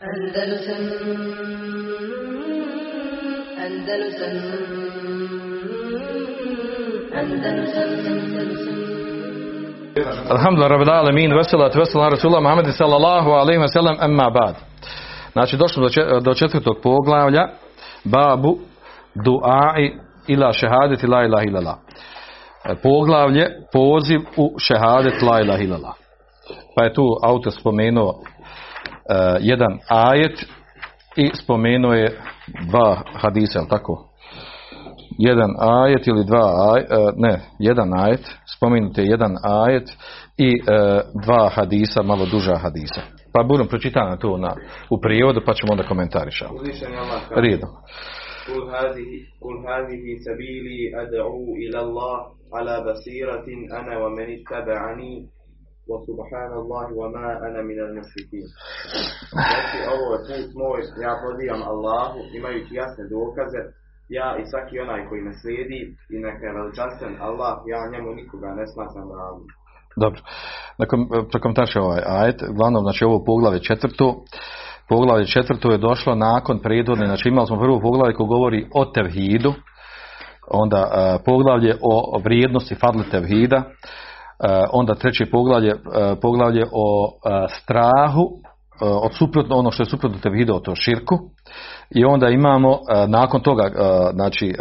Andalusam Andalusam Andalusam Alhamdulillah, rabbil alamin, veselatu veselam Rasulullah Muhammedi sallallahu alaihi sallam, emma bad. Znači, došlo do, čet- do četvrtog poglavlja, babu duai ila šehadet la ilaha illallah. E, Poglavlje, poziv u šehadet la ilaha illallah. Pa je tu autor spomenuo jedan ajet i spomenuo je dva hadisa, jel tako? jedan ajet ili dva aj, e, ne, jedan ajet, spomenute jedan ajet i e, dva hadisa, malo duža hadisa. Pa budem pročitana to na, u prijevodu pa ćemo onda komentarišati. Uzvišen je Allah kaže, Rijedom. قل هذه قل هذه سبيلي أدعو إلى الله على بصيرة أنا ومن اتبعني وسبحان الله وما أنا من المشركين. Znači, ovo je put moj, ja pozivam Allahu, imajući jasne dokaze, ja i svaki onaj koji me slijedi i neka je veličanstven Allah, ja njemu nikoga ne smatram ravnim. Dobro. Nakon prokomentariša ovaj ajet, uglavnom znači ovo poglavlje četvrto, poglavlje četvrto je došlo nakon prethodne, znači imali smo prvo poglavlje koje govori o tevhidu, onda e, poglavlje o vrijednosti fadli tevhida, e, onda treće poglavlje, e, poglavlje o e, strahu, od suprotno, ono što je suprotno tevhidu, o to širku, i onda imamo nakon toga, znači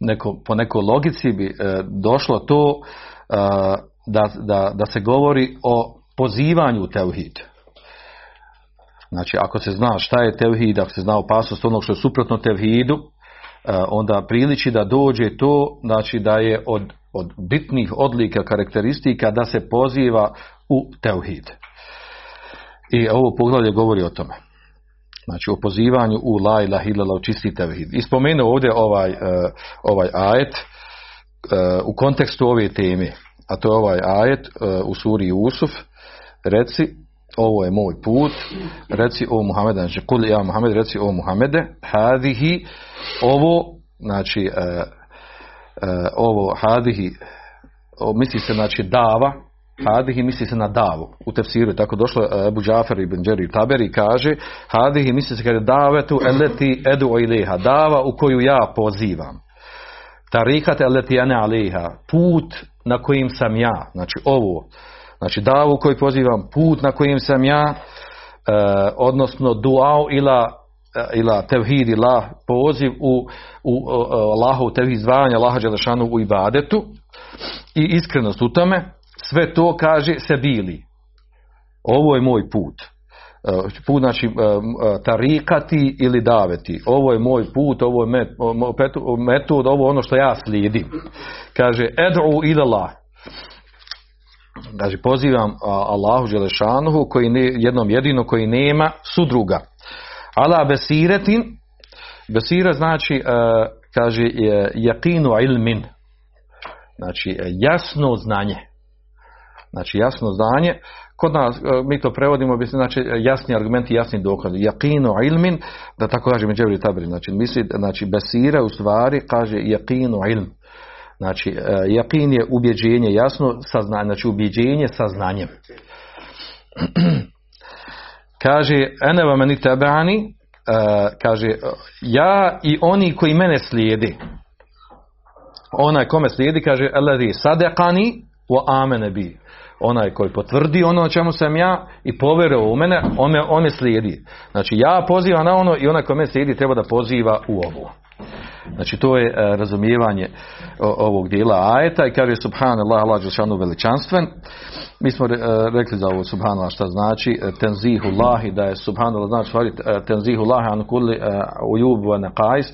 neko, po nekoj logici bi došlo to da, da, da se govori o pozivanju u tevhid. Znači, ako se zna šta je tevhid, ako se zna opasnost onog što je suprotno tevhidu, onda priliči da dođe to, znači da je od, od bitnih odlika, karakteristika da se poziva u tevhid. I ovo poglavlje govori o tome. Znači o pozivanju u la ilaha u čisti tevhid. I spomenuo ovdje ovaj, e, ovaj ajet e, u kontekstu ove teme, a to je ovaj ajet e, u suri Jusuf, reci ovo je moj put, reci o Muhammede, znači kul ja Muhammed, reci o Muhammede, hadihi, ovo, znači ovo hadihi, o, misli se znači dava, hadihi misli se na davu, u tefsiru je tako došlo, e, Ebu Džafer ibn Đeri Taberi kaže, hadihi misli se kada davetu eleti edu ileha, dava u koju ja pozivam. Tarikat eleti ane aleha, put na kojim sam ja, znači ovo, znači davu koju pozivam, put na kojim sam ja, e, odnosno duao ila e, ila tevhid ila poziv u, u uh, Allahu tevhid zvanja Allaha Đelešanu u ibadetu i iskrenost u tome sve to kaže se bili ovo je moj put. E, put znači e, e, tarikati ili daveti. Ovo je moj put ovo je metod ovo je ono što ja slijedim. Kaže ed'u ila Znači pozivam Allahu Želešanuhu koji ne, jednom jedino koji nema sudruga. Ala besiretin, besira znači, e, kaže, jakinu ilmin. Znači, e, jasno znanje. Znači, jasno znanje. Kod nas, e, mi to prevodimo, znači, jasni argumenti, jasni dokazi. Jakinu ilmin, da tako kaže Međevri Tabri. Znači, misli, znači, besira u stvari kaže jakinu ilm. Znači, e, jakin je ubjeđenje, jasno, saznanje, znači ubjeđenje sa znanjem. kaže, ene meni tebani, e, kaže, ja i oni koji mene slijedi, onaj kome slijedi, kaže, eladi sadekani wa amene bi. Onaj koji potvrdi ono o čemu sam ja i povjeruje u mene, on me, on me slijedi. Znači, ja pozivam na ono i onaj koji me slijedi treba da poziva u ovo. Znači to je e, razumijevanje ovog dijela ajeta i kaže subhanallah Allah Đelšanu veličanstven. Mi smo e, rekli za ovo subhanallah šta znači e, tenzihu lahi da je subhanallah znači e, tenzihu lahi an kulli ujubu wa naqais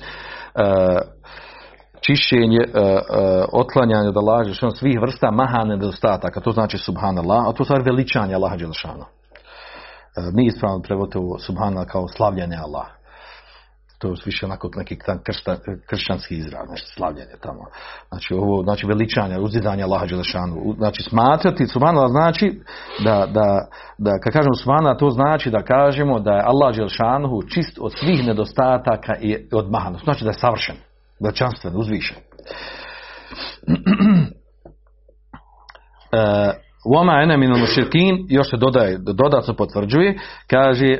čišćenje, otklanjanje da Đelšanu svih vrsta mahane nedostataka. To znači subhanallah, a to stvar veličanje Allah Đelšanu. Mi ispravno prevodite ovo subhanallah kao slavljenje Allah to je više onako neki kršta, kršćanski izraz, nešto slavljenje tamo. Znači ovo, znači veličanje, uzdizanje Allaha Đelešanu. Znači smatrati subhanallah znači da, da, da kad kažemo subhanallah to znači da kažemo da je Allah Đelešanu čist od svih nedostataka i od mahanosti. Znači da je savršen, veličanstven, uzvišen. Wama ene minul još se dodaje, dodatno potvrđuje, kaže, e,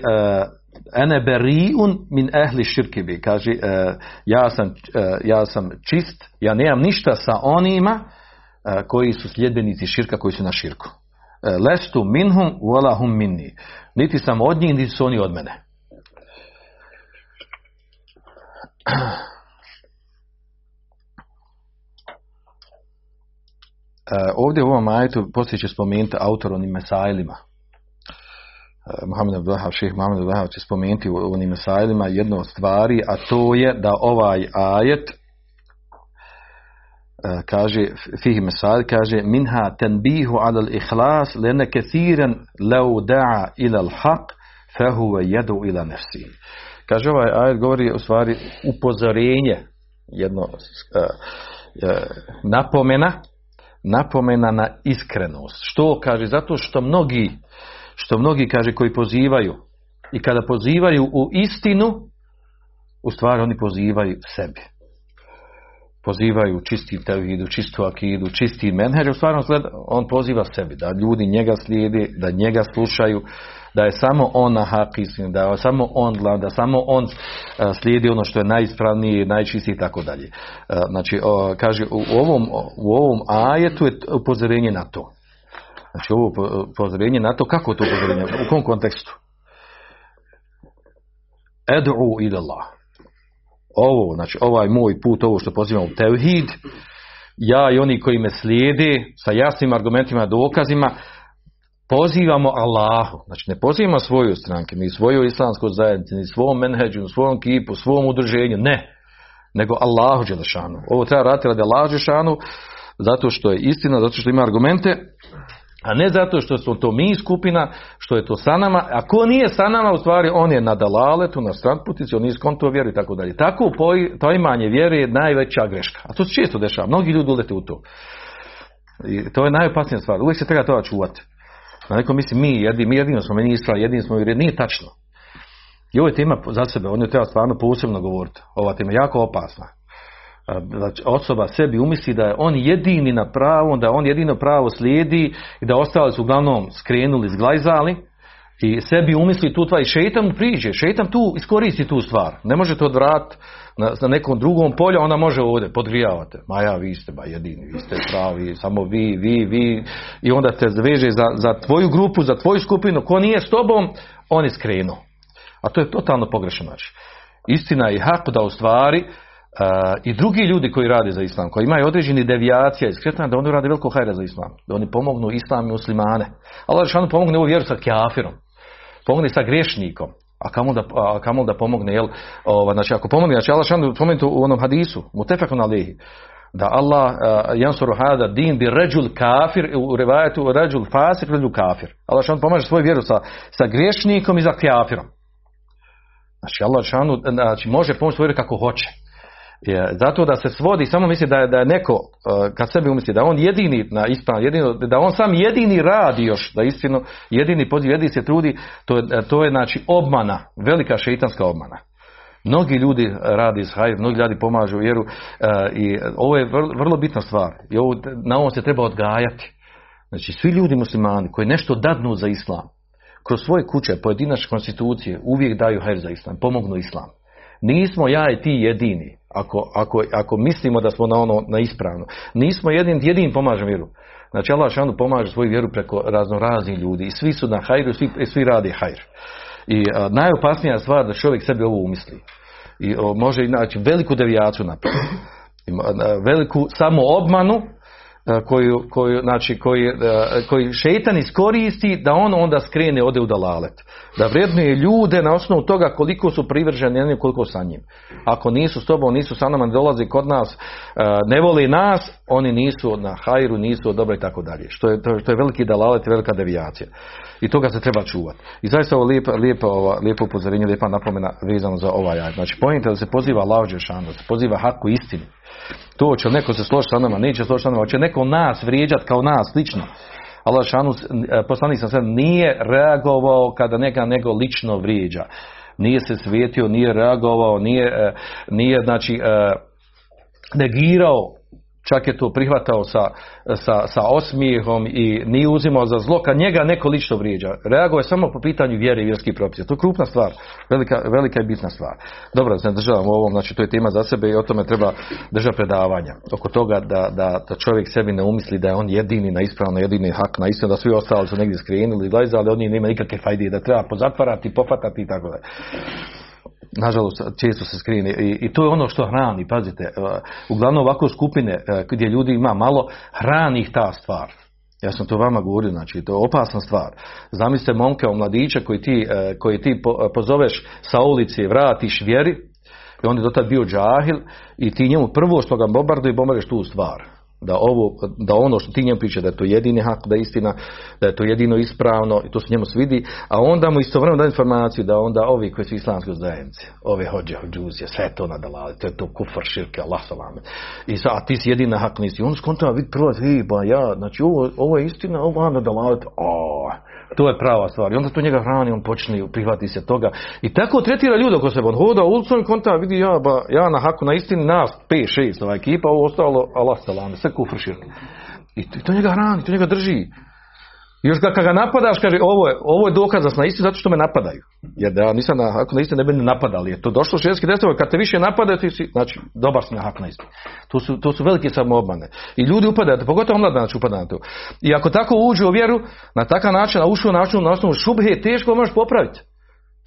ene beriun min ehli širki bi. Kaže, e, ja, sam, e, ja sam čist, ja nemam ništa sa onima e, koji su sljedbenici širka, koji su na širku. Lestu minhum, wala hum minni. Niti sam od njih, niti su oni od mene. Ovdje u ovom ajetu poslije će spomenuti autor onim mesailima. E, Mohamed Abdullahav, šeheh Mohamed Abdullahav će spomenuti u onim mesailima jednu od stvari, a to je da ovaj ajet e, kaže fihi mesail kaže minha tanbihu ala al-ikhlas lana kathiran law da'a ila al-haq fahuwa yad'u ila nafsi. Kaže ovaj ajet govori u stvari upozorenje jedno uh, napomena napomena na iskrenost. Što kaže? Zato što mnogi, što mnogi kaže koji pozivaju i kada pozivaju u istinu, u stvari oni pozivaju sebi. Pozivaju čisti tevhidu, čistu akidu, čisti menheđ, u stvari on, gleda, on poziva sebi, da ljudi njega slijede, da njega slušaju, da je samo on na hak da je samo on glav, da samo on slijedi ono što je najispravnije, najčistije i tako dalje. Znači, kaže, u ovom, u ovom ajetu je upozorenje na to. Znači, ovo upozorenje na to, kako to upozorenje, u kom kontekstu? Ed'u ila Allah. Ovo, znači, ovaj moj put, ovo što pozivam u tevhid, ja i oni koji me slijede sa jasnim argumentima, dokazima, pozivamo Allahu, znači ne pozivamo svoju stranke, ni svoju islamsku zajednicu, ni svom menheđu, ni svom kipu, svom udruženju, ne, nego Allahu Đelešanu. Ovo treba raditi radi Allahu Đelešanu, zato što je istina, zato što ima argumente, a ne zato što smo to mi skupina, što je to sa nama, a ko nije sa nama, u stvari on je na dalaletu, na stranputici, on nije skonto vjeru i tako dalje. Tako poimanje vjere je najveća greška. A to se često dešava, mnogi ljudi ulete u to. I to je najopasnija stvar, uvijek se treba toga čuvati. Na neko misli mi, jedini, mi jedino smo meni ispravili, jedini smo vjerili, nije tačno. I ovo je tema za sebe, on je treba stvarno posebno govoriti. Ova tema je jako opasna. Znači, osoba sebi umisli da je on jedini na pravu, da on jedino pravo slijedi i da ostali su uglavnom skrenuli, zglajzali i sebi umisli tu tva i šeitan mu priđe, šeitan tu iskoristi tu stvar. Ne može to odvrat na, na nekom drugom polju, ona može ovdje, podgrijavate. Ma ja, vi ste ba jedini, vi ste pravi, samo vi, vi, vi. I onda te zveže za, za tvoju grupu, za tvoju skupinu, ko nije s tobom, on je skrenuo. A to je totalno pogrešno znači. Istina je hak da u stvari i drugi ljudi koji rade za islam, koji imaju određeni devijacija iz kretanja, da oni rade veliko hajra za islam, da oni pomognu islam i muslimane. Allah Žešanu pomogne ovu vjeru sa kjafirom, pomogne sa grešnikom, a kamo da, a kamo da pomogne, jel, ova, znači ako pomogne, znači Allah Žešanu spomenuti u onom hadisu, mutefakun alihi, da Allah uh, jansuru hada din bi ređul kafir, u revajetu ređul fasik, ređul kafir. Allah Žešanu pomaže svoju vjeru sa, sa grešnikom i za kjafirom. Znači Allah Žešanu znači, može pomoći svoju vjeru kako hoće zato da se svodi samo misli da je, da je neko kad sebi umisli da on jedini na ispravan jedino da on sam jedini radi još da istinu jedini poziv jedini se trudi to je, to je znači obmana velika šeitanska obmana. Mnogi ljudi radi iz hajr, mnogi ljudi pomažu vjeru i ovo je vrlo, vrlo bitna stvar i ovo, na ovom se treba odgajati. Znači svi ljudi muslimani koji nešto dadnu za islam kroz svoje kuće, pojedinačne konstitucije uvijek daju hajr za islam, pomognu islam. Nismo ja i ti jedini ako, ako, ako mislimo da smo na ono na ispravno. Nismo jedin, jedin pomažemo vjeru. Znači Allah šanu pomaže svoju vjeru preko razno raznih ljudi i svi su na hajru, svi, svi radi hajr. I a, najopasnija stvar da čovjek sebi ovo umisli. I o, može znači veliku devijaciju napraviti. Veliku samo obmanu koju, koju, znači, koji, koji šeitan iskoristi da on onda skrene ode u dalalet. Da vrednuje ljude na osnovu toga koliko su privrženi jednim koliko sa njim. Ako nisu s tobom, nisu sa nama, ne dolazi kod nas, ne voli nas, oni nisu na hajru, nisu od dobra i tako dalje. Što je, to, je veliki dalalet, velika devijacija. I toga se treba čuvati. I zaista ovo lijepo, lijepo, lijepo upozorenje, lijepa napomena vezano za ovaj aj. Znači, pojente da se poziva Đešanu, da se poziva haku istini. To će neko se složiti sa nama, neće složiti sa nama, će neko nas vrijeđati kao nas, lično. Allah šanu, poslanik sam sad, nije reagovao kada neka nego lično vrijeđa. Nije se svijetio, nije reagovao, nije, nije znači, negirao čak je to prihvatao sa, sa, sa osmijehom i nije uzimao za zlo, kad njega neko lično vrijeđa. Reagovao je samo po pitanju vjere i vjerskih propisa. To je krupna stvar, velika, velika i bitna stvar. Dobro, se državam ovom, znači to je tema za sebe i o tome treba držati predavanja. Oko toga da, da, da čovjek sebi ne umisli da je on jedini na ispravno, jedini hak na istinu, da svi ostali su negdje skrenuli, ali oni nema nikakve fajde, da treba pozatvarati, pofatati i tako dalje nažalost često se skrine I, i to je ono što hrani, pazite, uh, uglavnom ovako skupine uh, gdje ljudi ima malo, hrani ih ta stvar. Ja sam to vama govorio, znači to je opasna stvar. Zamislite momka u mladića koji ti, uh, koji ti pozoveš sa ulici, vratiš vjeri, i on je do tad bio džahil i ti njemu prvo što ga bombarduje, bombarduješ tu stvar da ovo, da ono što ti njemu priča da je to jedini hak, da je istina, da je to jedino ispravno i to se njemu svidi, a onda mu istovremeno da informaciju da onda ovi koji su islamski zajednici, ove hođe, hođuzije, sve to nadalali, to je to kufar, širke, Allah salame. I sa, a ti si jedina hak nisi. On skontava vid prvo, ba ja, znači ovo, ovo je istina, ovo nadalali, o, to je prava stvar. I onda to njega hrani, on počne prihvati se toga. I tako tretira ljude oko sebe. On hoda ulicom i konta vidi ja, ba, ja na haku na istini nas 5, 6 ova ekipa, ovo ostalo Allah salame, sve kufr širk. I to njega hrani, to njega drži. Još kad ga napadaš, kaže, ovo je, ovo je dokaz na istini zato što me napadaju. Jer da nisam na haku na istini ne bi ne napadali. Jer to došlo šeski desilo, kad te više napadaju, ti si, znači, dobar si na haku na istini. To su, to su velike samoobmane. I ljudi upadaju, pogotovo mladanac upada na to. I ako tako uđu u vjeru, na takav način, a ušao način na osnovu šubhe, teško možeš popraviti.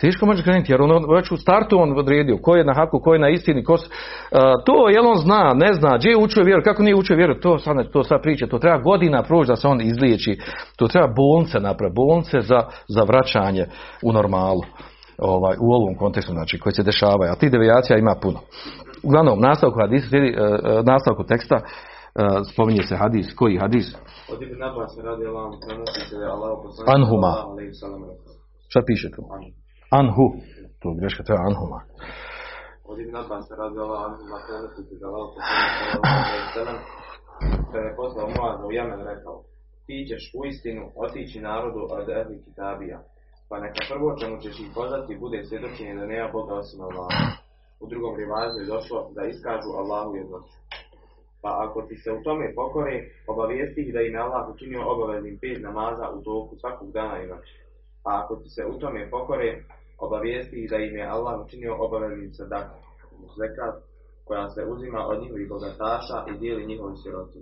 Teško može krenuti, jer on već u startu on odredio ko je na haku, ko je na istini, ko, uh, to jel on zna, ne zna, gdje je učio vjeru, kako nije učio vjeru, to sad, to sad priča, to treba godina proći da se on izliječi, to treba bolnice napraviti, bolnice za, za vraćanje u normalu, ovaj, u ovom kontekstu, znači, koji se dešavaju, a tih devijacija ima puno. Uglavnom, nastavku hadisa, slijedi, uh, nastavku teksta, uh, spominje se hadis, koji hadis? Od Ibn Abbas radi Allah, prenosi se Allah Anhuma. Šta piše tu? Anhu. To je greška, to je Anhuma. Od Ibn Abbas radi Allah, Anhuma prenosi ve sellem kada je poslao Muaz u Jemen rekao ti ćeš u istinu otići narodu od ehli kitabija, pa neka prvo čemu ćeš ih pozvati bude svjedočenje da nema Boga osim Allaha. U drugom rivazu je došlo da iskažu Allahu jednoću. Pa ako ti se u tome pokore, obavijesti ih da im je Allah učinio obaveznim pet namaza u toku svakog dana i noći. Pa ako se u tome pokore, obavijesti ih da im je Allah učinio obaveznim sadak, zekat, koja se uzima od njihovih bogataša i dijeli njihovi siroti.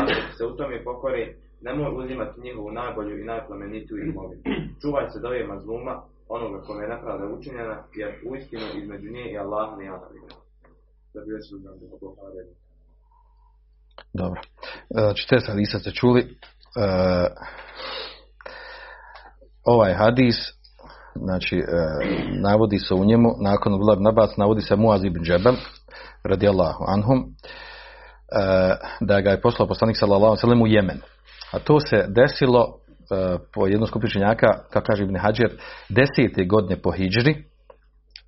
Ako se u tome pokore, nemoj uzimati njihovu najbolju i najplemenitiju imovinu. Čuvaj se dove mazluma, onoga kome je nepravda učinjena, jer uistinu između nje i Allaha nema nagrada. Da bi još uzmano. Dobro. Znači, te hadisa ste čuli. E, ovaj hadis, znači, e, navodi se u njemu, nakon Abdullah ibn Abbas, navodi se Muaz ibn Džebel, radijallahu anhum, e, da ga je poslao poslanik sallallahu alejhi u Jemen. A to se desilo e, po jednom skupinu činjaka, kako kaže Ibn Hađer, desete godine po hijđri,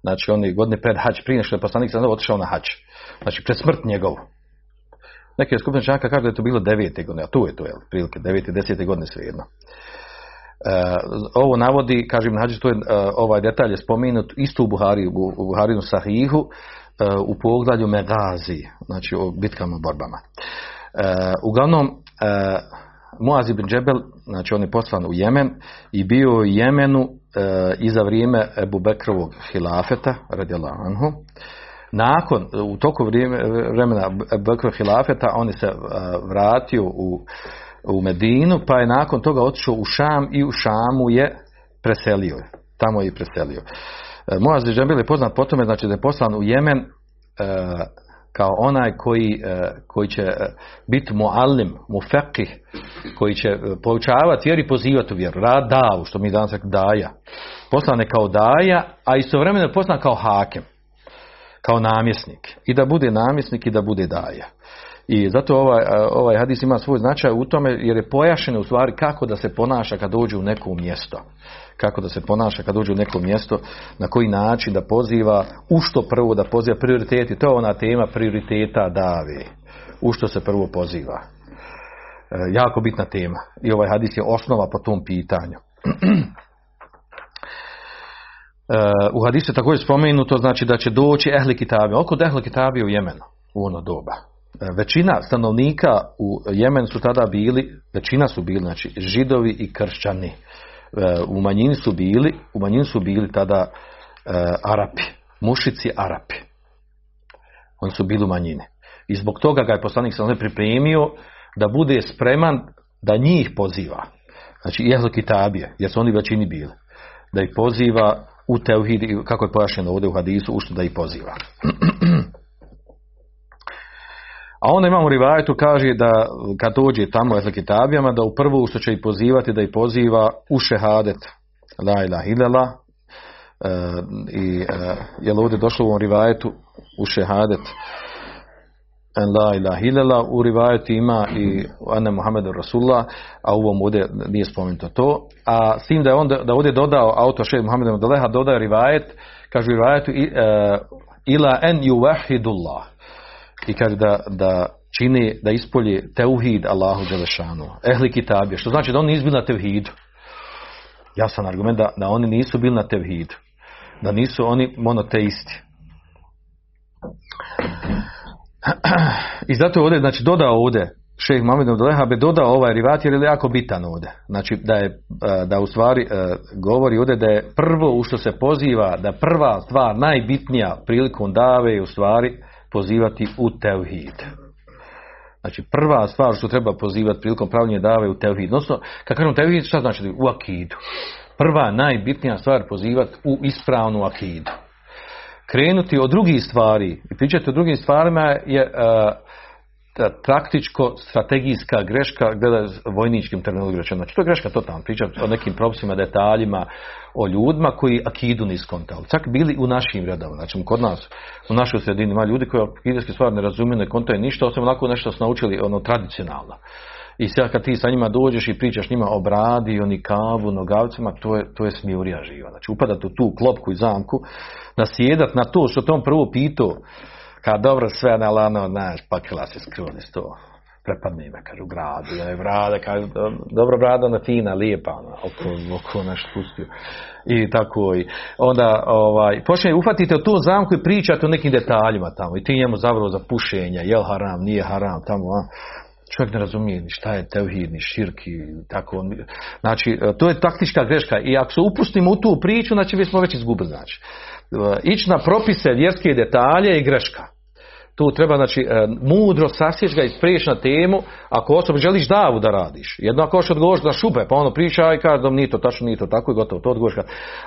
znači oni godine pred hađ, prije što je poslanik sallallahu otišao na hađ. Znači, pred smrt njegovu. Neki skupina čanaka kaže da je to bilo devete godine, a tu je to, jel, prilike, devete, desete godine svejedno. E, ovo navodi, kažem, nađe, to je, e, ovaj detalj je spomenut isto u Buhari, u, Buharinu Sahihu, e, u poglavlju Megazi, znači o bitkama, borbama. E, uglavnom, Muaz ibn Džebel, znači on je poslan u Jemen i bio u Jemenu e, i za vrijeme Ebu Bekrovog hilafeta, radijallahu anhu, nakon, u toku vrijeme, vremena Bekra Hilafeta, on je se vratio u, u Medinu, pa je nakon toga otišao u Šam i u Šamu je preselio. Tamo je i preselio. Uh, Moaz Džembil je poznat po tome, znači da je poslan u Jemen uh, kao onaj koji, koji će biti muallim, mufekih, koji će poučavati vjeru i pozivati u vjeru. Rad davu, što mi danas daja. Poslan je kao daja, a istovremeno je poslan kao hakem kao namjesnik. I da bude namjesnik i da bude daja. I zato ovaj, ovaj hadis ima svoj značaj u tome jer je pojašeno u stvari kako da se ponaša kad dođe u neko mjesto. Kako da se ponaša kad dođe u neko mjesto, na koji način da poziva, u što prvo da poziva prioriteti. To je ona tema prioriteta dave. U što se prvo poziva. E, jako bitna tema. I ovaj hadis je osnova po tom pitanju. u hadisu je također spomenuto znači da će doći ehli kitabi. Oko ehli kitabi u Jemenu u ono doba. Većina stanovnika u Jemenu su tada bili, većina su bili, znači židovi i kršćani. E, U manjini su bili, u manjini su bili tada e, Arapi, mušici Arapi. Oni su bili u manjini. I zbog toga ga je poslanik sam pripremio da bude spreman da njih poziva. Znači Ehlu Kitabije, jer su oni većini bili. Da ih poziva u teuhid, i kako je pojašnjeno ovdje u hadisu, u što da ih poziva. A onda imamo rivajetu, kaže da kad dođe tamo Ehlu Kitabijama, da u prvu što će ih pozivati, da ih poziva u šehadet. La ilaha illallah. E, I e, je ovdje došlo u ovom rivajetu u šehadet en la ilaha illallah u rivajetu ima i ane Muhammedu Rasulullah, a u ovom ovdje nije spomenuto to. A s tim da je on da ovdje dodao autor šeh Muhammedu Daleha, dodaje rivajet, kaže u rivajetu i, e, ila en yuvahidullah. I kaže da, da čini, da ispolji teuhid Allahu Đelešanu. Ehli kitabije, što znači da oni nisu bili na teuhidu. Jasan argument da, da oni nisu bili na tevhidu. Da nisu oni monoteisti. I zato je ovdje, znači dodao ovdje šejh Mohamed Abduleha bi dodao ovaj rivat jer je jako bitan ovdje. Znači da je, da u stvari govori ovdje da je prvo u što se poziva, da prva stvar najbitnija prilikom dave je u stvari pozivati u tevhid. Znači prva stvar što treba pozivati prilikom pravljenja dave u tevhid. Odnosno, kad kažem tevhid, šta znači u akidu? Prva najbitnija stvar pozivati u ispravnu akidu. Krenuti od drugih stvari i pričati o drugim stvarima je uh, taktičko strategijska greška gleda vojničkim terminologijom. Znači to je greška totalno pričati o nekim propisima, detaljima, o ljudima koji akidu nisu kontali. Čak bili u našim redama, znači kod nas, u našoj sredini ima ljudi koji akideske stvari ne razumiju, ne kontaju ništa, osim onako nešto su naučili ono tradicionalno. I sad kad ti sa njima dođeš i pričaš njima o bradi, o nikavu, nogavcima, to je, to je smijurija živa. Znači upadat u tu klopku i zamku, nasjedat na to što tom prvo pitao, kad dobro sve na lano, znaš, pakila se skruni to. Prepadne me, kažu, bradu, je brada, kažu, dobro brada, ona fina, lijepa, ona, oko, oko naš pustio. I tako i onda, ovaj, počne, uhvatite u tu zamku i pričate o nekim detaljima tamo i ti njemu zavrlo za pušenje, jel haram, nije haram, tamo, a čovjek ne razumije ni šta je tevhid, ni širki, tako. Znači, to je taktička greška i ako se upustimo u tu priču, znači mi smo već izgubili, znači. Ići na propise, vjerske detalje i greška. Tu treba, znači, mudro sasjeć ga i sprijeći na temu, ako osoba želiš davu da radiš. Jedno ako hoćeš odgovoriš na šube, pa ono priča i kaže da nije to tačno, nije to tako i gotovo, to odgovoriš.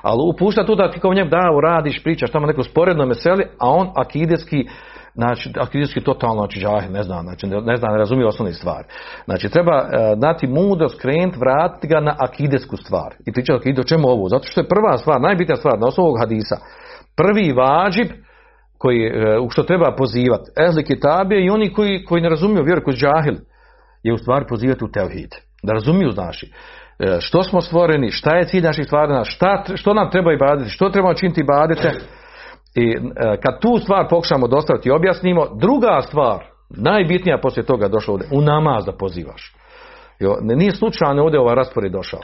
Ali upušta tu da ti kao njem davu radiš, pričaš tamo neko sporedno meseli, a on akideski znači akidijski totalno znači žahil, ne zna, znači ne zna, ne razumije osnovne stvari. Znači treba uh, dati mudro skrenut, vratiti ga na akidesku stvar. I pričati o čemu ovo? Zato što je prva stvar, najbitnija stvar na osnovu ovog hadisa. Prvi vađib koji, uh, u što treba pozivati, ehli kitabije i oni koji, koji ne razumiju vjeru, koji žahil, je u stvari pozivati u tevhid. Da razumiju znači što smo stvoreni, šta je cilj naših stvari, šta, što nam treba i baditi, što trebamo činiti i badite, i e, kad tu stvar pokušamo dostaviti i objasnimo, druga stvar, najbitnija poslije toga došla ovdje, u namaz da pozivaš. Jo, nije slučajno ovdje ovaj raspored došao.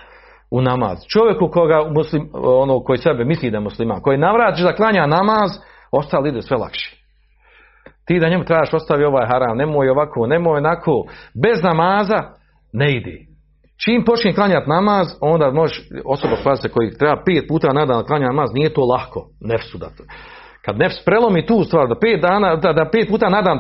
U namaz. Čovjeku koga muslim, ono koji sebe misli da je musliman, koji navratiš da klanja namaz, ostalo ide sve lakše. Ti da njemu trebaš ostavi ovaj haram, nemoj ovako, nemoj onako, bez namaza ne ide. Čim počne klanjati namaz, onda možeš osoba spasiti koji treba pet puta na dan klanja namaz, nije to lahko, nefsu da to. Kad nefs prelomi tu stvar, da pet, dana, da, da pet puta na dan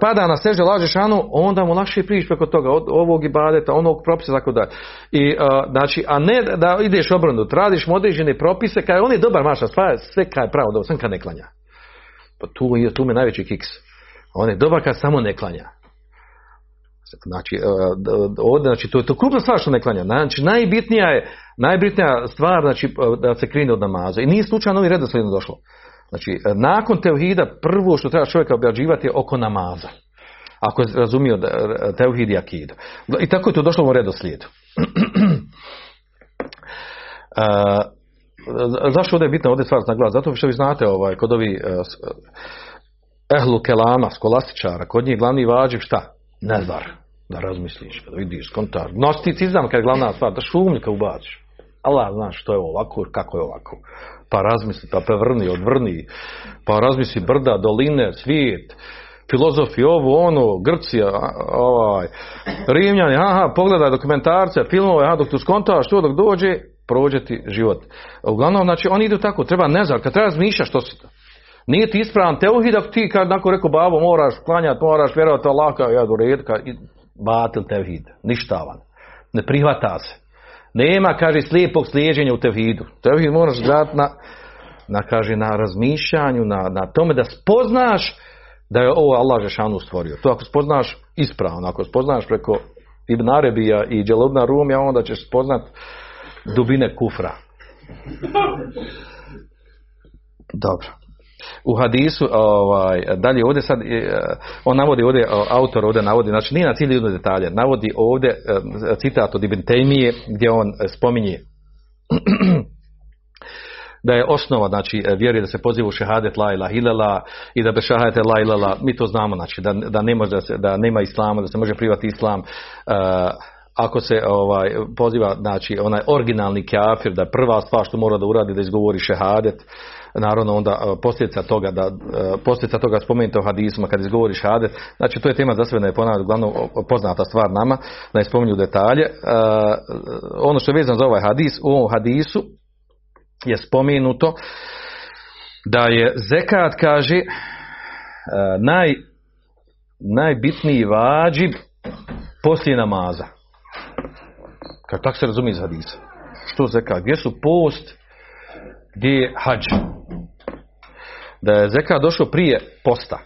pada na seže laže šanu, onda mu lakše prići preko toga, od ovog ibadeta, onog propisa, tako da. I, uh, znači, a ne da ideš obrnut, radiš mu određene propise, kad on je dobar maša, sve, sve kad je pravo, dobro, sam kad ne klanja. Pa tu, tu me najveći kiks. On je dobar kad samo ne klanja. Znači, ovdje, znači, to je to krupna stvar što ne klanja. Znači, najbitnija je, najbitnija stvar, znači, da se krine od namaza. I nije slučajno ovi redoslijedno došlo. Znači, nakon teuhida prvo što treba čovjeka obrađivati je oko namaza. Ako je razumio teuhid i akidu. I tako je to došlo u redoslijedu. zašto ovdje je bitno ovdje stvar naglas? Zato što vi znate ovaj, kod ovi ehlu kelama, skolastičara, kod njih glavni vađiv šta? Nezar. Da razmisliš, kada vidiš, kontar. Gnosticizam kad je glavna stvar, da šumljika ubaciš. Allah zna što je ovako, kako je ovako. Pa razmisli, pa prevrni, odvrni, pa razmisli brda, doline, svijet, filozofi, ovo, ono, Grci, a, ovaj, Rimljani, aha, pogledaj dokumentarce, filmove, aha, dok tu skontaš što dok dođe, prođe ti život. Uglavnom, znači, oni idu tako, treba ne znam, kad treba razmišljati što si to. Nije ti ispravan teuhid ako ti kad nakon rekao babo moraš klanjati, moraš vjerovati Allah kao ja do red, kad i- batil tevhid, ništavan. Ne prihvata se. Nema, kaže, slijepog slijeđenja u tevhidu. Tevhid moraš gledati na, na, kaže, na razmišljanju, na, na tome da spoznaš da je ovo Allah Žešanu stvorio. To ako spoznaš ispravno, ako spoznaš preko Ibn Arebija i Dželobna Rumija, onda ćeš spoznat dubine kufra. Dobro. U hadisu, ovaj, dalje ovdje sad, e, on navodi ovdje, o, autor ovdje navodi, znači nije na cilju detalje, navodi ovdje e, citat od Ibn Taymije gdje on e, spominje da je osnova, znači, vjeri da se poziva u šehadet la ilaha illallah i da bez la illallah, mi to znamo, znači, da, da, ne može, da, se, da nema islama, da se može privati islam, uh, ako se ovaj poziva, znači, onaj originalni kafir, da prva stvar što mora da uradi da izgovori šehadet, naravno onda posljedica toga da posljedica toga spomenuto hadisma kad izgovori šehadet, znači to je tema za da je ponavljam, uglavnom poznata stvar nama, da ne spominju detalje. Ono što je vezano za ovaj hadis, u ovom hadisu je spomenuto da je zekat kaže naj, najbitniji vađib poslije namaza. Kad tako se razumije iz hadisa. Što zekat? Gdje su post? Gdje je hađ? Da je zekat došao prije posta.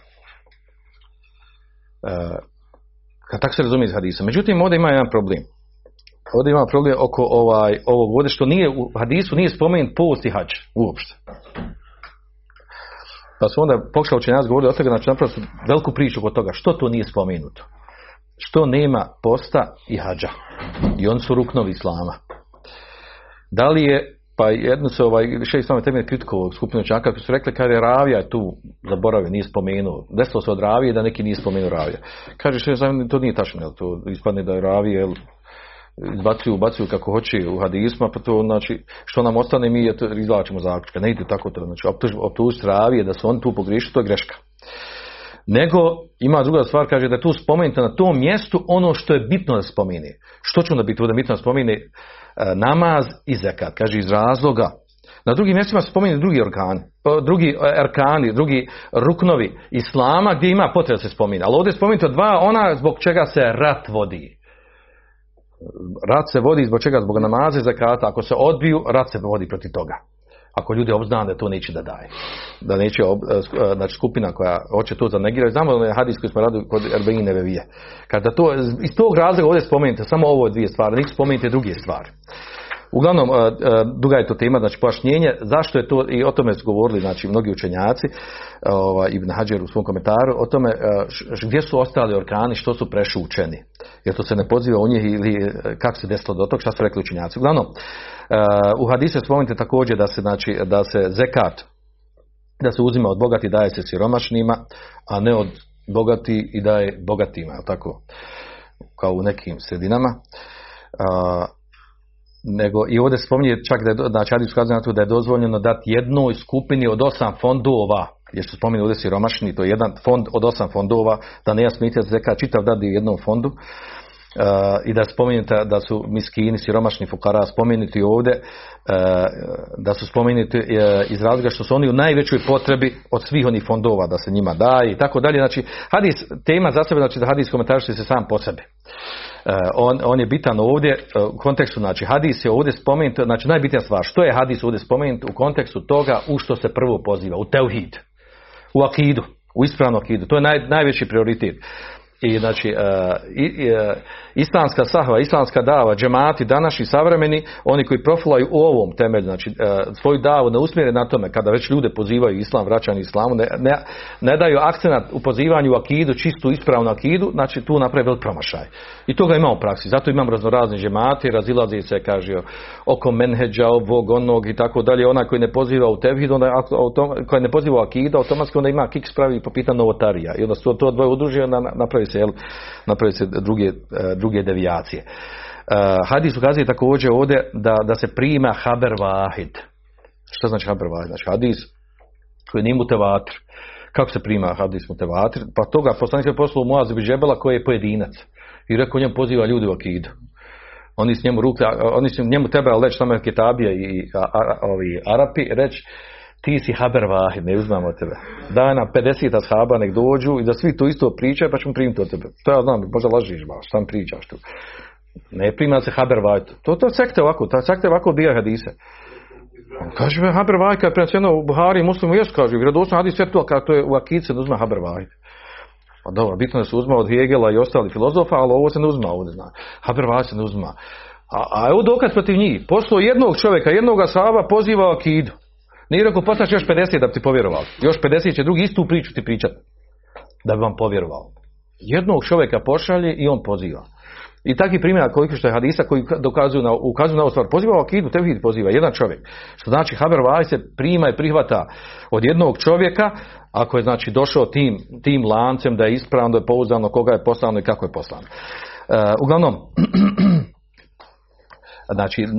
E, tako se razumije iz hadisa. Međutim, ovdje ima jedan problem ovdje ima problem oko ovaj, ovog ovdje što nije u hadisu nije spomenut post i hađ uopšte. Pa su onda pokušali učenjaci govorili o toga, znači napravo su veliku priču oko toga, što to nije spomenuto. Što nema posta i hađa. I oni su ruknovi islama. Da li je, pa jedno se ovaj, še islame temelj kritikovog skupinu čaka, koji su rekli kada je Ravija tu zaboravio, nije spomenuo. Desilo se od Ravije da neki nije spomenuo Ravija. Kaže, še, to nije tačno, jel, to ispadne da je Ravija, jel, izbacuju, ubacuju kako hoće u hadisma, pa to znači što nam ostane mi je to izvlačimo zaključka. Ne ide tako to, znači optuž, optuž ravije da su oni tu pogrišili, to je greška. Nego ima druga stvar, kaže da tu spomenuto na tom mjestu ono što je bitno da spomeni. Što će onda biti da bitno da spomeni namaz i zekat, kaže iz razloga. Na drugim mjestima spomeni drugi organi, drugi erkani, drugi ruknovi islama gdje ima potreba se spomeni. Ali ovdje je spomenuto dva, ona zbog čega se rat vodi rat se vodi zbog čega? Zbog namaze zakata. Ako se odbiju, rat se vodi protiv toga. Ako ljudi obznane da to neće da daje. Da neće, ob, znači skupina koja hoće to zanegirati. Znamo da je hadis koji smo radili kod Erbein Nevevije. Kada to, iz tog razloga ovdje spomenute samo ovo dvije stvari, nisu spomenute druge stvari. Uglavnom, duga je to tema, znači pojašnjenje, zašto je to, i o tome su govorili znači, mnogi učenjaci, ovaj, Ibn Hađer u svom komentaru, o tome gdje su ostali orkani, što su prešučeni. Jer to se ne poziva u njih ili kako se desilo do toga, šta su rekli učenjaci. Uglavnom, u hadise spomenite također da se, znači, da se zekat, da se uzima od bogati daje se siromašnima, a ne od bogati i daje bogatima, tako? Kao u nekim sredinama. Nego i ovdje spominje čak da je, znači hadis ukazuje na to da je dozvoljeno dati jednoj skupini od osam fondova, jer su spominje ovdje siromašni, to je jedan fond od osam fondova, da ne jasmite zeka čitav dadi jednom fondu, i da spominjete da su miskini, siromašni fukara spomenuti ovdje, uh, da su spomenuti uh, iz razloga što su oni u najvećoj potrebi od svih onih fondova da se njima daje i tako dalje. Znači, hadis, tema za sebe, znači da hadis komentariše se sam po sebi. On, on je bitan ovdje u kontekstu, znači hadis je ovdje spomenut, znači najbitnija stvar, što je hadis ovdje spomenut u kontekstu toga u što se prvo poziva, u teuhid, u akidu, u ispravnu akidu, to je naj, najveći prioritet. I znači, uh, i, uh, islamska sahva, islamska dava, džemati, današnji savremeni, oni koji profilaju u ovom temelju, znači uh, svoju davu ne usmjere na tome, kada već ljude pozivaju islam, vraćanje islamu, ne, ne, ne daju akcenat u pozivanju u akidu, čistu ispravnu akidu, znači tu napravi velik promašaj. I toga imamo u praksi, zato imam raznorazni džemati, razilazi se, kaže, oko menheđa, ovog, onog i tako dalje, onaj koji ne poziva u tevhid, onda koji ne poziva u akidu, automatski onda ima kik spravi po pitanju novotarija. I onda su to dvoje udružio, onda napravi se, jel, napravi se druge, druge devijacije. Uh, hadis ukazuje također ovdje da, da se prima haber vahid. Što znači haber vahid? Znači hadis koji nije mutevatr, kako se prima hadis mutevatir, pa toga poslanik je poslao Muaz bi Džebela koji je pojedinac i rekao njemu poziva ljudi u akidu. Oni s njemu ruke, oni su njemu trebali reći tamo je Kitabija i a, a, ovi Arapi, reći ti si haber vahid, ne uzmamo tebe. Daj nam 50 ashaba, nek dođu i da svi to isto pričaju, pa ćemo primiti od tebe. To ja znam, možda lažiš malo, šta pričaš tu. Ne prima se haber vahid. To, to sekte ovako, ta sekte ovako bija hadise. On kaže, haber vahid, je prenosjeno u Buhari i muslimu, jesu kaže, vjerodostojno hadis sve to, kad to je u akice, ne uzme haber vahid. Pa dobro, bitno da se uzma od Hegela i ostali filozofa, ali ovo se ne uzma ovdje, zna. Haber vahid se ne uzma. A, a evo dokaz protiv njih. Poslao jednog čovjeka, jednog asaba poziva akidu. Nije rekao poslaš još 50 da bi ti povjerovali. Još 50 će drugi istu priču ti pričati. Da bi vam povjerovao. Jednog čovjeka pošalje i on poziva. I takvi primjera koliko što je hadisa koji dokazuju na, ukazuju na ovu stvar. Poziva u akidu, tevhid poziva, jedan čovjek. Što znači Haber Vaj se prima i prihvata od jednog čovjeka, ako je znači došao tim, tim lancem da je ispravno, da je pouzdano, koga je poslano i kako je poslano. Uh, uglavnom, Znači, uh,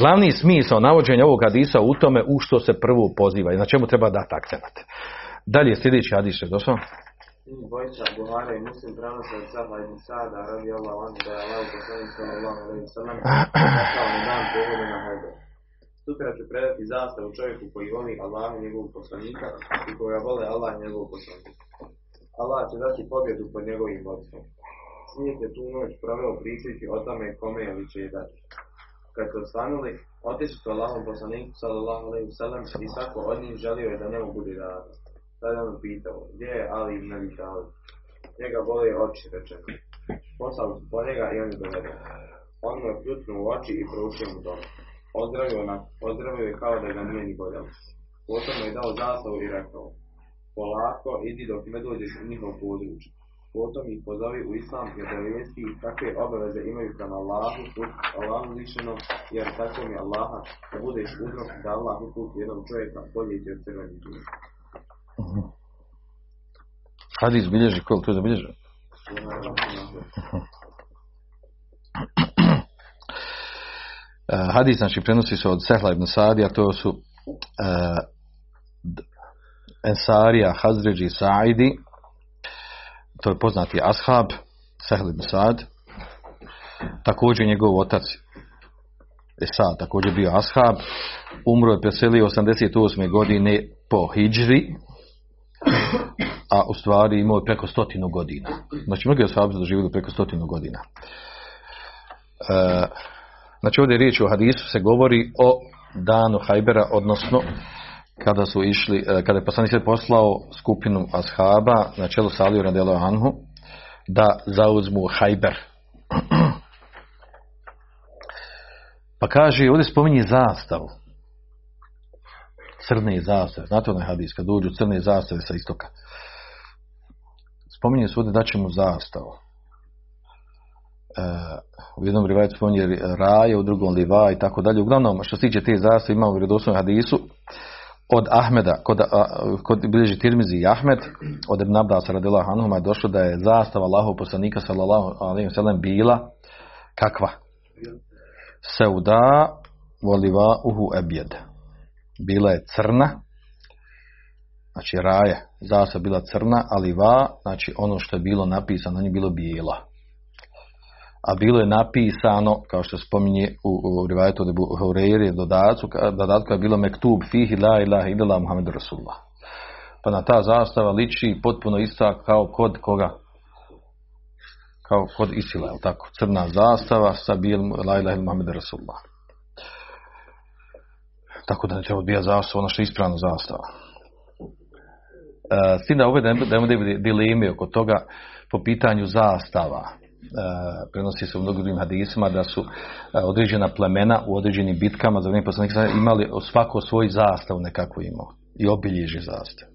glavni smisao navođenja ovog hadisa u tome u što se prvo poziva i na čemu treba dati akcenat. Dalje, sljedeći hadis je došao. Dvojica Buhara i Muslim prenose od Saha ibn Sada radi Allah anhu da je Allah poslanik sallallahu alaihi sallam rekao na dan pohode na Hajber. Sutra ću predati zastavu čovjeku koji voli Allah i njegovog poslanika i koga vole Allah i njegovog poslanika. Allah će dati pobjedu pod njegovim vodstvom. Je tu noć proveo pričajući o tome kome je će dati. Kad su osvanuli, otišli su Allahom poslaniku sallallahu alaihi sallam i svako od njih želio je da njemu bude dano. Tada je on pitao, gdje je Ali ibn Abi Talib? Njega bole oči, rečeno. Poslali su po njega i on je doveden. On mu je pljutnuo u oči i proučio mu dole. Ozdravio, na, ozdravio je kao da ga nije ni boljalo. Potom mu je dao zastavu i rekao, polako idi dok ne dođeš u njihov područje. Potom ih pozovi u islam i obavijesti ih kakve obaveze imaju prema Allahu, Allahu lišenom, jer tako mi Allaha da budeš uzrok da Allah uputi jednog čovjeka bolje ti od crvenih džuna. Hadis bilježi, koliko to je zabilježio? Uh, hadis znači prenosi se od Sehla ibn Sadija, to su uh, Ensarija, Hazređi, Saidi, to je poznati ashab, Sehl ibn Sad, također njegov otac Esad, također bio ashab, umro je preselio 88. godine po Hidžri, a u stvari imao je preko stotinu godina. Znači, mnogi ashabi su doživjeli preko stotinu godina. E, znači, ovdje je riječ o hadisu, se govori o danu Hajbera, odnosno kada su išli, kada je poslanik poslao skupinu ashaba na čelu sa Aliju radijalo Anhu da zauzmu Hajber. Pa kaže, ovdje spominje zastavu. Crne zastave. Znate onaj hadis, kad uđu crne zastave sa istoka. Spominje se ovdje da će mu zastavu. E, u jednom rivajetu spominje raje, u drugom liva i tako dalje. Uglavnom, što se tiče te zastave, imamo u vjerodostojnom hadisu, od Ahmeda, kod, kod bilježi Tirmizi i Ahmed, od Ibn Abbas radila Hanuma je došlo da je zastava Allahov poslanika sallallahu alaihi wa sallam bila kakva? Seuda voliva uhu ebjed. Bila je crna, znači raje, zastava bila crna, ali va, znači ono što je bilo napisano, na nje bilo bijelo. A bilo je napisano, kao što spominje u, u rivajetu od dodatku, dodatku je bilo mektub fihi la ilaha illallah Muhammed Rasulullah. Pa na ta zastava liči potpuno ista kao kod koga? Kao kod Isila, je tako? Crna zastava sa bijelim la ilaha Muhammed Rasulullah. Tako da ne treba odbija zastava, ono što je ispravna zastava. E, s tim da ove da ne dileme oko toga po pitanju zastava. Uh, prenosi se u mnogim hadisima da su uh, određena plemena u određenim bitkama za vrijeme poslanika imali svako svoj zastav nekako imao i obilježje zastav.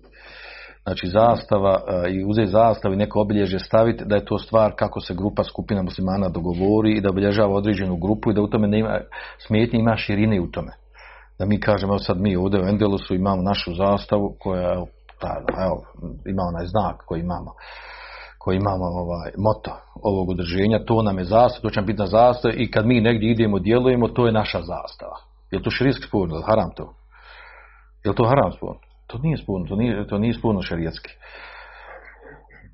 Znači zastava uh, i uzeti zastav i neko obilježje staviti da je to stvar kako se grupa skupina muslimana dogovori i da obilježava određenu grupu i da u tome nema smetnje ima širine u tome. Da mi kažemo evo sad mi ovdje u Endelusu imamo našu zastavu koja ta, evo, ima onaj znak koji imamo koji imamo ovaj moto ovog udruženja, to nam je zastava, to će nam biti na zastava i kad mi negdje idemo, djelujemo, to je naša zastava. Je to širijski spor, je haram to? Je to haram spor? To nije sporno, to nije, to nije sporno šerijetski.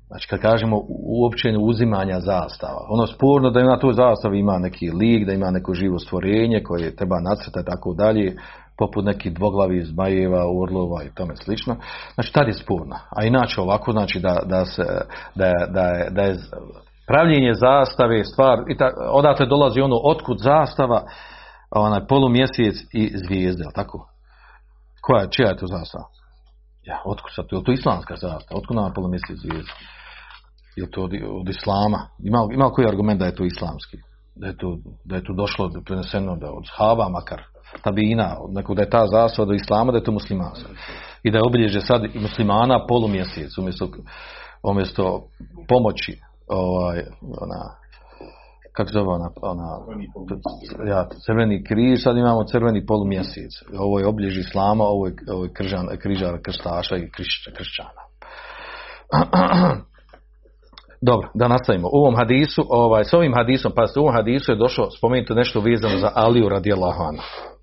Znači kad kažemo uopćenje uzimanja zastava, ono sporno da na toj zastavi ima neki lik, da ima neko živo stvorenje koje treba nacrtati tako dalje, poput nekih dvoglavi zmajeva, orlova i tome slično. Znači tad je sporno. A inače ovako znači da, da, se, da, je, da, je, da je pravljenje zastave stvar, i ta, odatle dolazi ono otkud zastava, onaj polumjesec i zvijezde, jel tako? Koja je, čija je to zastava? Ja, otkud sad, je to islamska zastava? Otkud nam polumjesec zvijezde? Je to od, od islama? Ima, ima koji argument da je to islamski? Da je to, da je to došlo, preneseno da od hava makar, tabina, neko da je ta zastava do islama, da je to muslimanska. I da je obilježe sad muslimana polumjesec, umjesto, umjesto pomoći, ovaj, ona, kako zove ona, ona ja, crveni križ, sad imamo crveni polumjesec. Ovo je obiljež islama, ovo je, ovo je kržan, križar krstaša i kršćana. Dobro, da nastavimo. U ovom hadisu, ovaj, s ovim hadisom, pa u ovom hadisu je došlo spomenuti nešto vezano za Aliju radijallahu anhu.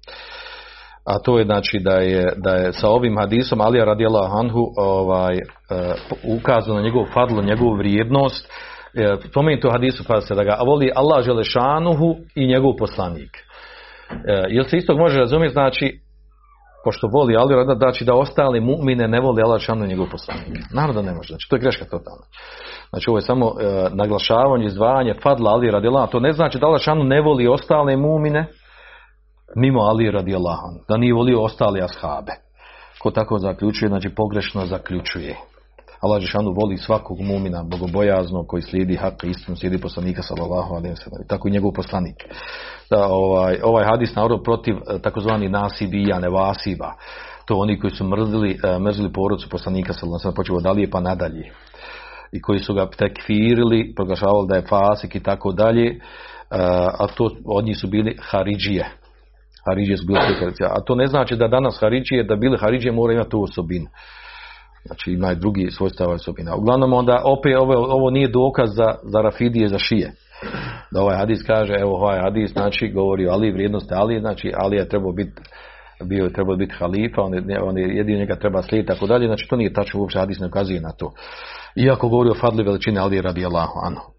A to je znači da je, da je sa ovim hadisom Alija radijallahu anhu ovaj, uh, ukazano na njegovu fadlu, njegovu vrijednost. E, spomenuti u hadisu pa se da ga voli Allah želešanuhu i njegov poslanik. E, jel se istog može razumjeti, znači, pošto voli Ali, znači da ostali mu'mine ne voli Allah želešanuhu i njegov poslanik. Naravno da ne može, znači to je greška totalna. Znači ovo je samo e, naglašavanje, izdvajanje fadla Ali radijallahu To ne znači da Allah ne voli ostale mu'mine mimo Ali radijallahu Da nije volio ostali ashabe. Ko tako zaključuje, znači pogrešno zaključuje. Allah Žešanu voli svakog mumina bogobojaznog koji slijedi hak istinu, slijedi poslanika sallallahu alejhi ve Tako i njegov poslanik. Da, ovaj, ovaj hadis narod protiv eh, takozvani nasibija, nevasiba. To oni koji su mrzili, eh, mrzili porodcu poslanika sallallahu alejhi počeo dalje pa nadalje. I koji su ga tekfirili, proglašavali da je fasik i tako dalje. Eh, a to od njih su bili haridžije. Haridžije su bili A to ne znači da danas haridžije, da bili haridžije mora imati tu osobinu. Znači ima i drugi svojstava osobina. Uglavnom onda opet ovo, ovo nije dokaz za, za rafidije, za šije. Da ovaj hadis kaže, evo ovaj hadis znači govori o Ali, vrijednosti Ali, znači Ali je trebao biti bio je trebao biti halifa, on je, on je jedino njega treba slijediti, tako dalje, znači to nije tačno, uopće hadis ne ukazuje na to. Iako govori o fadli veličine Ali radi Allahu anhu.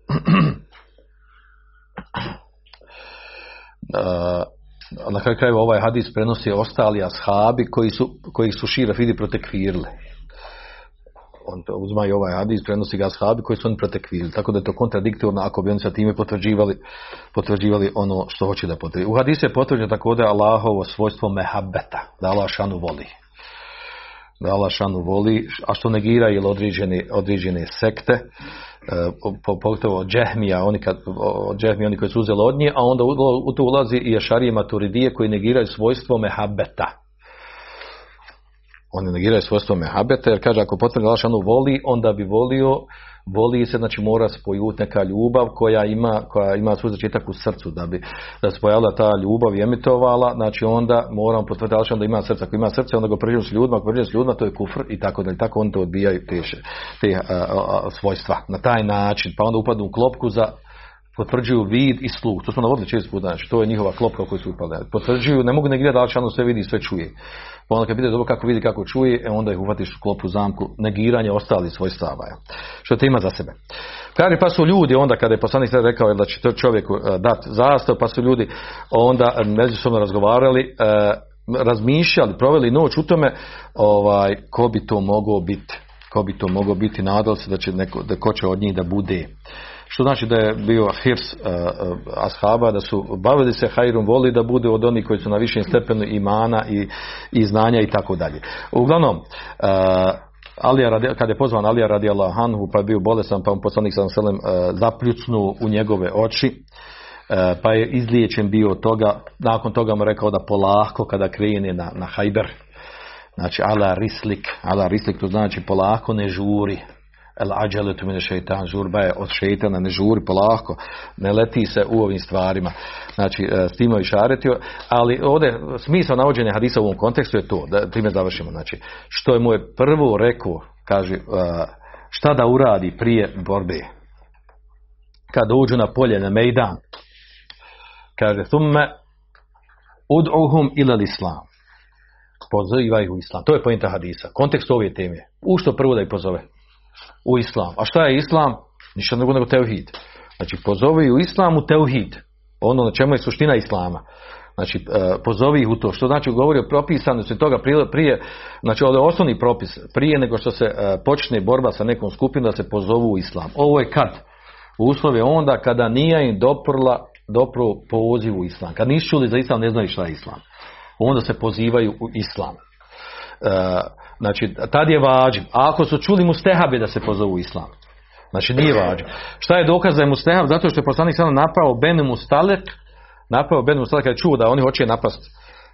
na kraju krajeva ovaj hadis prenosi ostali ashabi koji su, koji su šira fidi protekvirili on uzma i ovaj hadis, prenosi ga ashabi koji su oni protekvili. Tako da je to kontradiktorno ako bi oni sa time potvrđivali, potvrđivali ono što hoće da potvrdi. U hadisu je potvrđeno također Allahovo svojstvo mehabeta, da Allah šanu voli. Da Allah šanu voli, a što negira ili određene, određene sekte, pogotovo od džehmija, oni, kad, od džehmija, oni koji su uzeli od nje, a onda u to ulazi i ašarije maturidije koji negiraju svojstvo mehabeta. Oni negiraju svojstvo mehabeta, jer kaže ako potvrdi Alšanu voli, onda bi volio, voli se, znači mora spojuti neka ljubav koja ima, koja ima svoj začetak u srcu, da bi da se ta ljubav i emitovala, znači onda moramo potvrditi da ima srce. Ako ima srce, onda ga pređemo s ljudima, ako pređemo s ljudima, to je kufr i tako dalje. Tako on to odbijaju te, te svojstva. Na taj način, pa onda upadnu u klopku za potvrđuju vid i sluh. To smo navodili često puta, znači to je njihova klopka u kojoj su upali. Potvrđuju, ne mogu negirati da Alšanu sve vidi i sve čuje. Pa onda kad vidi dobro kako vidi, kako čuje, e onda ih uhvatiš u klopu zamku negiranja ostalih svojstava. Što te ima za sebe. Kaže, pa su ljudi onda kada je poslanik sada rekao da će to čovjeku e, dati zastav, pa su ljudi onda međusobno razgovarali, e, razmišljali, proveli noć u tome, ovaj, ko bi to mogao biti. Ko bi to mogao biti, nadal se da će neko, da ko će od njih da bude. Što znači da je bio hirs uh, uh, ashaba, da su bavili se hajrum, voli da bude od onih koji su na višem stepenu imana i, i znanja i tako dalje. Uglavnom, uh, Alija kada je pozvan Alija radi Anhu pa je bio bolesan, pa on poslanik sam selem zapljucnu u njegove oči, pa je izliječen bio od toga, nakon toga mu rekao da polako kada krene na, na hajber, znači ala rislik, ala rislik to znači polako ne žuri, El ađeletu mine šeitan, žurba je od šeitana, ne žuri polako, ne leti se u ovim stvarima. Znači, e, s time i šaretio, ali ovdje smisao navođenja hadisa u ovom kontekstu je to, da time završimo. Znači, što je mu je prvo rekao, kaže, e, šta da uradi prije borbe. Kad uđu na polje, na mejdan, kaže, thumme ud'uhum ila islam. Poziva ih u islam. To je pojenta hadisa. Kontekst ove teme. U što prvo da ih pozove? U islam. A šta je islam? Ništa drugo nego teuhid. Znači pozovi u islamu teuhid. Ono na čemu je suština islama. Znači, e, pozovi ih u to. Što znači govori o propisanosti toga prije, prije znači ovo je osnovni propis, prije nego što se e, počne borba sa nekom skupinom da se pozovu u islam. Ovo je kad? Uslov je onda kada nije im doprla dopro poziv u islam. Kad nisu čuli za islam, ne znaju šta je islam. Onda se pozivaju u islam. E, znači, tad je vađib. A ako su čuli mu stehabe da se pozovu u islam. Znači nije vađib. Šta je dokaz da je mustehab? Zato što je poslanik sada napao Ben Mustalek, napao Ben Mustalek kada je čuo da oni hoće napast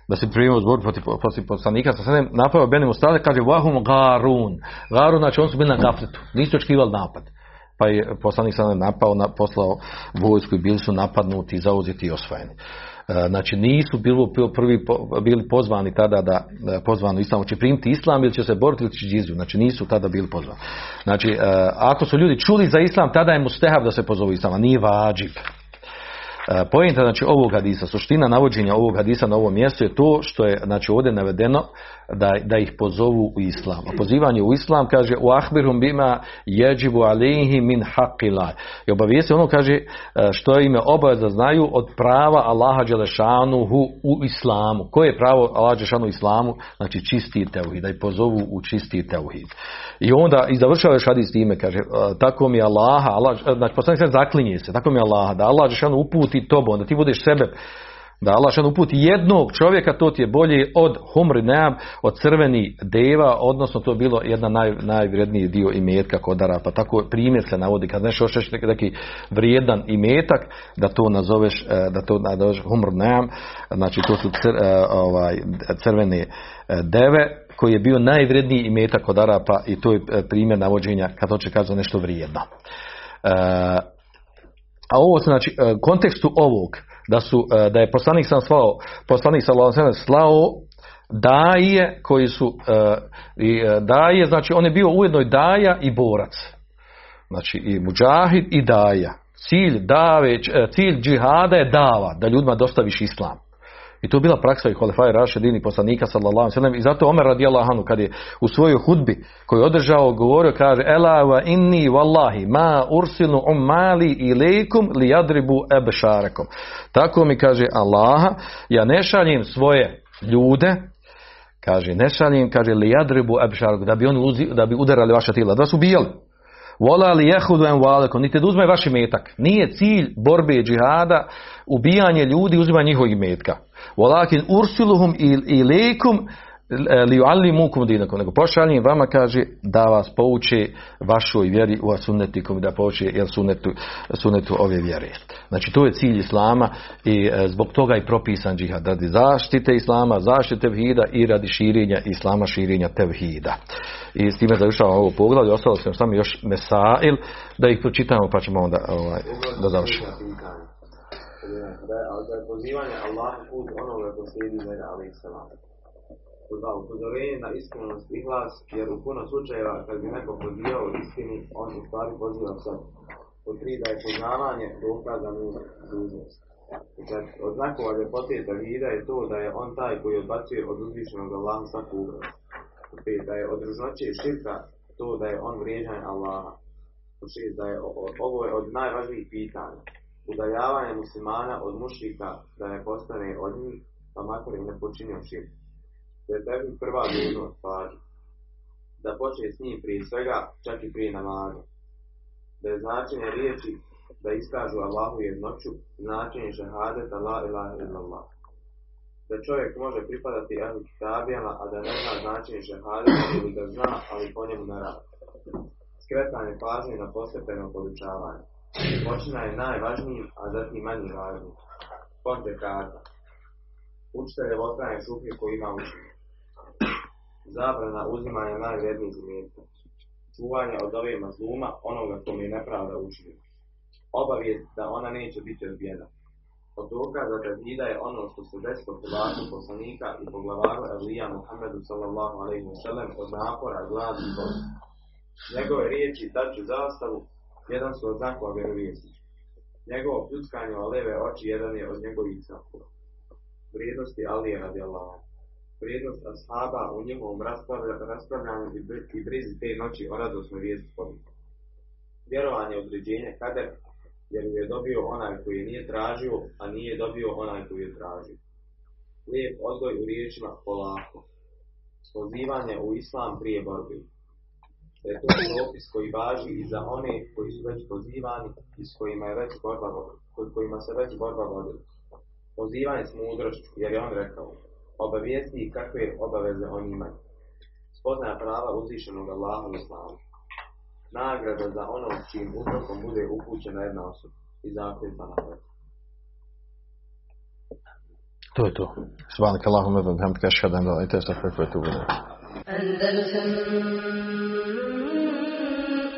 da se primio zbor protiv, protiv poslanika sa sedem, napao Ben Mustalek, kaže vahum garun. Garun, znači oni su bili na gafletu. Nisu očekivali napad. Pa je poslanik sada napao, na, poslao vojsku i bili su napadnuti, zauzeti i osvojeni. E, Znači nisu bili prvi bili pozvani tada da pozvani islam će primiti islam ili će se boriti ili će džiziju. Znači nisu tada bili pozvani. Znači e, ako su ljudi čuli za islam tada je mustehav da se pozovu islam, a nije vađib. E, Pojenta znači ovog hadisa, suština navođenja ovog hadisa na ovom mjestu je to što je znači ovdje navedeno da, da ih pozovu u islam. A pozivanje u islam kaže u ahbirum bima jeđibu alihi min haqilaj. I obavijesti ono kaže e, što im je obaveza znaju od prava Allaha Đelešanuhu u islamu. Koje je pravo Allaha Đelešanu u islamu? Znači čisti teuhid, da ih pozovu u čisti teuhid. I onda i završava još hadis time, kaže, e, tako mi je Allaha, Allah, znači poslanik se zaklinje se, tako mi je Allaha, da Allah Đelešanu uputi tobo, da ti budeš sebe da Allah šan uputi jednog čovjeka, to ti je bolje od humri neam, od crveni deva, odnosno to je bilo jedna naj, najvredniji dio imetka kod Arapa. Tako primjer se navodi, kad nešto hoćeš neki, vrijedan imetak, da to nazoveš, e, da to nazoveš humr neam, znači to su cr, e, ovaj, crvene e, deve, koji je bio najvredniji imetak kod Arapa i to je primjer navođenja kad hoće kazati nešto vrijedno. A ovo znači e, kontekstu ovog da su e, da je poslanik sam slao poslanik sellem slao daje koji su e, i daje znači on je bio ujedno i daja i borac. Znači i muđahid i daja. Cilj dave cilj džihada je dava da ljudima dostaviš islam i to je bila praksa i Holefaja Rašedini poslanika sallallahu sellem i zato Omer radijallahu anhu kad je u svojoj hudbi koju je održao govorio kaže ela wa inni wallahi ma ursilu ummali ilaykum li yadribu absharakum. Tako mi kaže Allaha ja ne šaljem svoje ljude kaže ne šaljem kaže li yadribu absharakum da bi oni uzi, da bi udarali vaša tijela da su ubijali Vola li jehudu en valekom, niti da uzme vaš imetak. Nije cilj borbe i džihada ubijanje ljudi, uzimanje njihovog imetka. Volakin ursiluhum il, ilekum li ali mukum dinakom, nego pošaljem vama kaže da vas pouči vašoj vjeri u sunnetikom, da pouči jel sunnetu, sunnetu ove vjere. Znači to je cilj islama i e, zbog toga je propisan džihad radi zaštite islama, zaštite tevhida i radi širenja islama, širenja tevhida. I s time završavamo ovo poglavlje, ostalo sam samo još mesail, da ih pročitamo pa ćemo onda ovaj, da završimo. Da je, da je pozivanje Allah put onoga ko slijedi njega, ali i salam. Dva, upozorenje na iskrenost i glas, jer u puno slučajeva kad bi neko pozivao istini, on u stvari poziva sad. Pod tri, da je poznavanje dokaza dužnost. Kad od znakova ljepote tavhida je to da je on taj koji odbacuje od uzvišenog Allaha svaku pet, da je od ružnoće širka to da je on vrijeđan Allaha. Šest, da je ovo je od najvažnijih pitanja udaljavanje muslimana od mušrika da ne postane od njih, pa makar im ne počinio širk. To je tebi prva dužnost pažnje. Da počne s njim prije svega, čak i prije namaza. Da je značenje riječi da iskažu Allahu jednoću, značenje šehadeta la ilaha illallah. Da čovjek može pripadati ehlu kitabijama, a da ne zna značenje šehadeta ili da zna, ali po njemu ne radi. Skretanje pažnje na postepeno podučavanje. Počina je najvažniji, a zatim manje važniji. Ponte karta. Učitelj je otranje šuplje koji ima učenje. Zabrana uzimanja najvrednijih imetka. Čuvanje od ove mazluma, onoga kome je nepravda učinio. Obavijest da ona neće biti odbijena. Od dokaza tevhida je ono što se desilo Hrvatu poslanika i poglavaru Elija Muhammedu sallallahu alaihi wa sallam od napora, gladi i. Njegove riječi daću zastavu, jedan su od znakova vjerovjesnička. Njegovo pljuckanje o leve oči jedan je od njegovih znakova. Vrijednosti Alije radi Allah. vrijednost ashaba u njihovom raspravlja- raspravljanju i bri- i brizi te noći o radosnoj vijesti pobjede. Vjerovanje je određenje kader, jer ju je dobio onaj koji je nije tražio, a nije dobio onaj koji je tražio. Lijep odgoj u riječima polako. Pozivanje u islam prije borbe. Da je to propis koji važi i za one koji su već pozivani i s kojima, je već borba, kojima se već borba vodila. Pozivanje s mudrošću, jer je on rekao, obavijesti i kakve obaveze oni imaju. Spoznaja prava uzvišenog Allaha u islamu. Nagrada za ono čim uzrokom bude upućena jedna osoba i zakljeta na to. To je to. Subhanak Allahumma wa bihamdika ashhadu an la ilaha illa anta astaghfiruka wa atubu ilayk. Andalusam